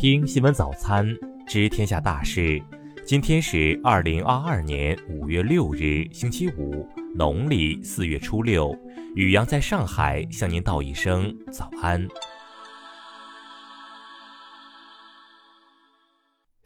听新闻早餐，知天下大事。今天是二零二二年五月六日，星期五，农历四月初六。宇阳在上海向您道一声早安。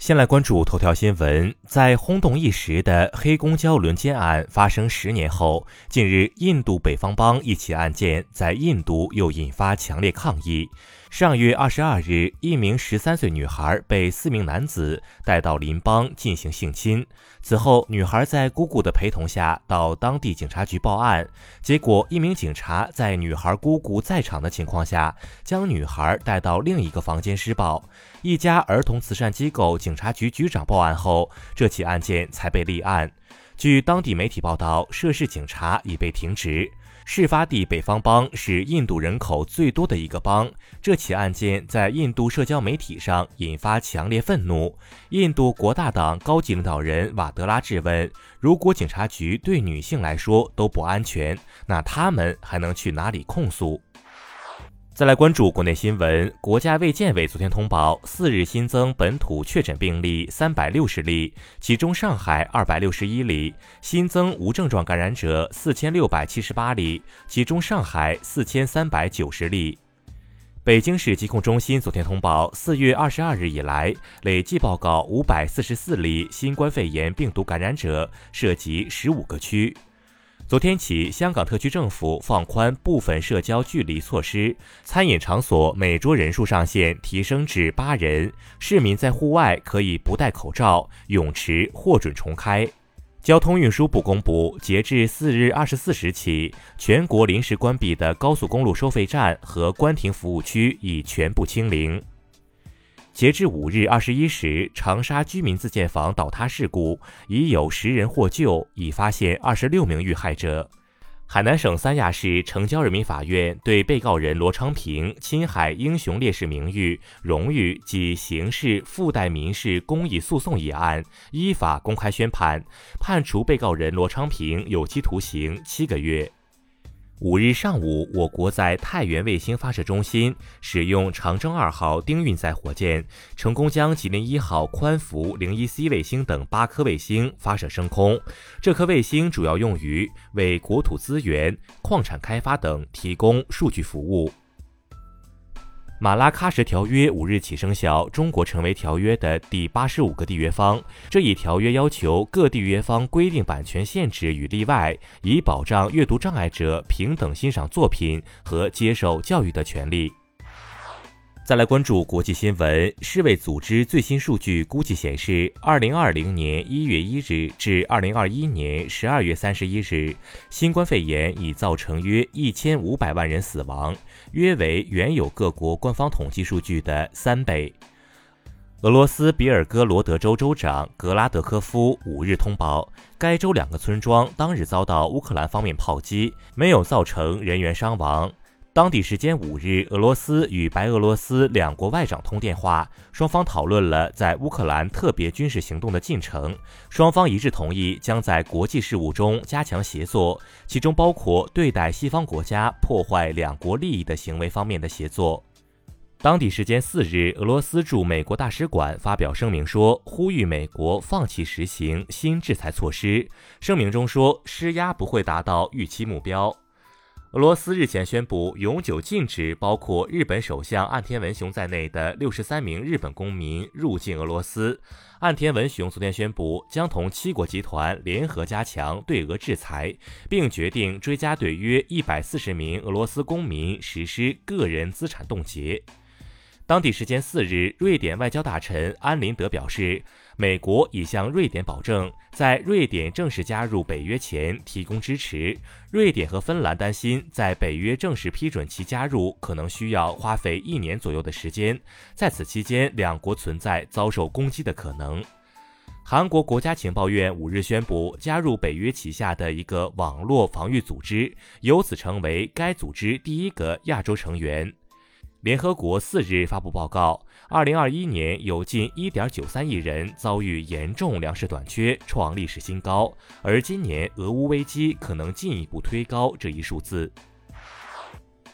先来关注头条新闻，在轰动一时的黑公交轮奸案发生十年后，近日印度北方邦一起案件在印度又引发强烈抗议。上月二十二日，一名十三岁女孩被四名男子带到邻邦进行性侵。此后，女孩在姑姑的陪同下到当地警察局报案。结果，一名警察在女孩姑姑在场的情况下，将女孩带到另一个房间施暴。一家儿童慈善机构警警察局局长报案后，这起案件才被立案。据当地媒体报道，涉事警察已被停职。事发地北方邦是印度人口最多的一个邦。这起案件在印度社交媒体上引发强烈愤怒。印度国大党高级领导人瓦德拉质问：如果警察局对女性来说都不安全，那他们还能去哪里控诉？再来关注国内新闻，国家卫健委昨天通报，四日新增本土确诊病例三百六十例，其中上海二百六十一例，新增无症状感染者四千六百七十八例，其中上海四千三百九十例。北京市疾控中心昨天通报，四月二十二日以来，累计报告五百四十四例新冠肺炎病毒感染者，涉及十五个区。昨天起，香港特区政府放宽部分社交距离措施，餐饮场所每桌人数上限提升至八人，市民在户外可以不戴口罩，泳池获准重开。交通运输部公布，截至四日二十四时起，全国临时关闭的高速公路收费站和关停服务区已全部清零。截至五日二十一时，长沙居民自建房倒塌事故已有十人获救，已发现二十六名遇害者。海南省三亚市城郊人民法院对被告人罗昌平侵害英雄烈士名誉、荣誉及刑事附带民事公益诉讼一案依法公开宣判，判处被告人罗昌平有期徒刑七个月。五日上午，我国在太原卫星发射中心使用长征二号丁运载火箭，成功将吉林一号宽幅零一 C 卫星等八颗卫星发射升空。这颗卫星主要用于为国土资源、矿产开发等提供数据服务。马拉喀什条约五日起生效，中国成为条约的第八十五个缔约方。这一条约要求各缔约方规定版权限制与例外，以保障阅读障碍者平等欣赏作品和接受教育的权利。再来关注国际新闻。世卫组织最新数据估计显示，二零二零年一月一日至二零二一年十二月三十一日，新冠肺炎已造成约一千五百万人死亡，约为原有各国官方统计数据的三倍。俄罗斯比尔哥罗德州州长格拉德科夫五日通报，该州两个村庄当日遭到乌克兰方面炮击，没有造成人员伤亡。当地时间五日，俄罗斯与白俄罗斯两国外长通电话，双方讨论了在乌克兰特别军事行动的进程。双方一致同意将在国际事务中加强协作，其中包括对待西方国家破坏两国利益的行为方面的协作。当地时间四日，俄罗斯驻美国大使馆发表声明说，呼吁美国放弃实行新制裁措施。声明中说，施压不会达到预期目标。俄罗斯日前宣布永久禁止包括日本首相岸田文雄在内的六十三名日本公民入境俄罗斯。岸田文雄昨天宣布将同七国集团联合加强对俄制裁，并决定追加对约一百四十名俄罗斯公民实施个人资产冻结。当地时间四日，瑞典外交大臣安林德表示，美国已向瑞典保证，在瑞典正式加入北约前提供支持。瑞典和芬兰担心，在北约正式批准其加入可能需要花费一年左右的时间，在此期间，两国存在遭受攻击的可能。韩国国家情报院五日宣布加入北约旗下的一个网络防御组织，由此成为该组织第一个亚洲成员。联合国四日发布报告，二零二一年有近一点九三亿人遭遇严重粮食短缺，创历史新高。而今年俄乌危机可能进一步推高这一数字。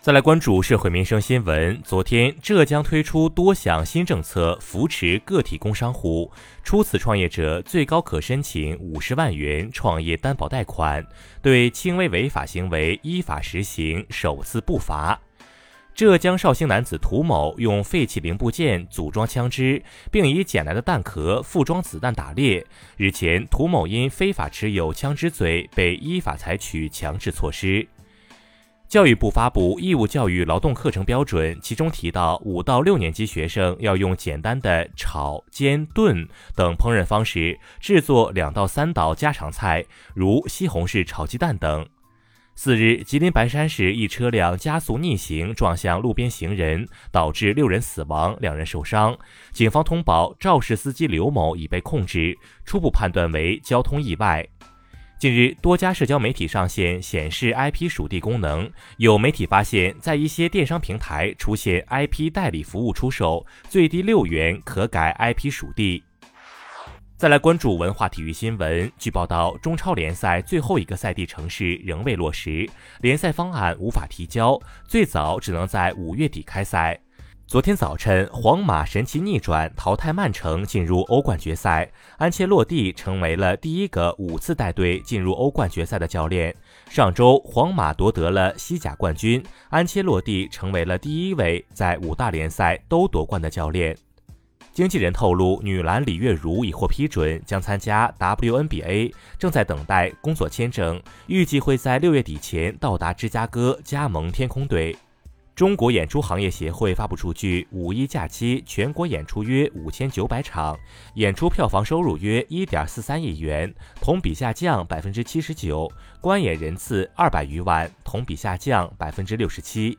再来关注社会民生新闻。昨天，浙江推出多项新政策，扶持个体工商户。初次创业者最高可申请五十万元创业担保贷款，对轻微违法行为依法实行首次不罚。浙江绍兴男子涂某用废弃零部件组装枪支，并以捡来的弹壳复装子弹打猎。日前，涂某因非法持有枪支罪被依法采取强制措施。教育部发布义务教育劳动课程标准，其中提到，五到六年级学生要用简单的炒、煎、炖等烹饪方式制作两到三道家常菜，如西红柿炒鸡蛋等。四日，吉林白山市一车辆加速逆行撞向路边行人，导致六人死亡，两人受伤。警方通报，肇事司机刘某已被控制，初步判断为交通意外。近日，多家社交媒体上线显示 IP 属地功能，有媒体发现，在一些电商平台出现 IP 代理服务出售，最低六元可改 IP 属地。再来关注文化体育新闻，据报道，中超联赛最后一个赛地城市仍未落实，联赛方案无法提交，最早只能在五月底开赛。昨天早晨，皇马神奇逆转，淘汰曼城，进入欧冠决赛。安切洛蒂成为了第一个五次带队进入欧冠决赛的教练。上周，皇马夺得了西甲冠军，安切洛蒂成为了第一位在五大联赛都夺冠的教练。经纪人透露，女篮李月如已获批准，将参加 WNBA，正在等待工作签证，预计会在六月底前到达芝加哥加盟天空队。中国演出行业协会发布数据：五一假期全国演出约五千九百场，演出票房收入约一点四三亿元，同比下降百分之七十九；观演人次二百余万，同比下降百分之六十七。